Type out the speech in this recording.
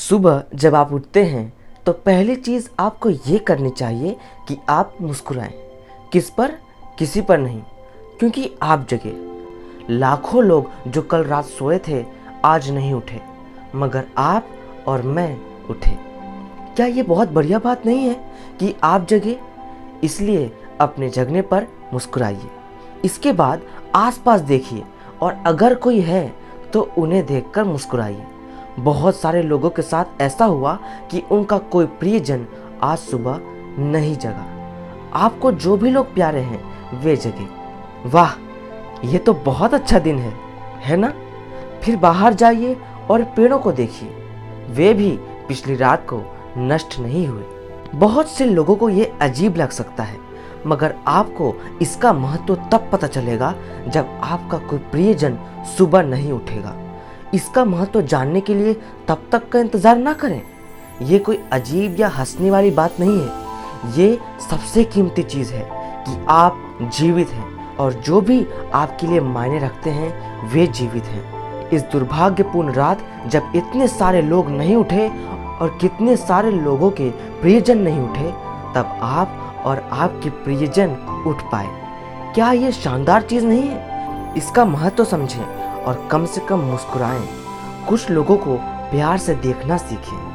सुबह जब आप उठते हैं तो पहली चीज़ आपको ये करनी चाहिए कि आप मुस्कुराएँ। किस पर? किसी पर नहीं, क्योंकि आप जगे। लाखों लोग जो कल रात सोए थे, आज नहीं उठे, मगर आप और मैं उठे। क्या ये बहुत बढ़िया बात नहीं है कि आप जगे? इसलिए अपने जगने पर मुस्कुराइए। इसके बाद आसपास देखिए, और अगर कोई है तो उन्हें देखकर मुस्कुराइए। बहुत सारे लोगों के साथ ऐसा हुआ कि उनका कोई प्रियजन आज सुबह नहीं जगा। आपको जो भी लोग प्यारे हैं, वे जगे। वाह, ये तो बहुत अच्छा दिन है है ना? फिर बाहर जाइए और पेड़ों को देखिए। वे भी पिछली रात को नष्ट नहीं हुए। बहुत से लोगों को ये अजीब लग सकता है, मगर आपको इसका महत्व तब पता चलेगा जब आपका कोई प्रियजन सुबह नहीं उठेगा। इसका महत्व जानने के लिए तब तक का इंतज़ार ना करें। ये कोई अजीब या हंसने वाली बात नहीं है। ये सबसे कीमती चीज़ है कि आप जीवित हैं और जो भी आपके लिए मायने रखते हैं, वे जीवित हैं। इस दुर्भाग्यपूर्ण रात जब इतने सारे लोग नहीं उठे और कितने सारे लोगों के प्रियजन नहीं उठे, तब आप और आपके प्रियजन उठ पाए। क्या ये शानदार चीज़ नहीं है? इसका महत्व समझें। और कम से कम मुस्कुराएँ। कुछ लोगों को प्यार से देखना सीखें।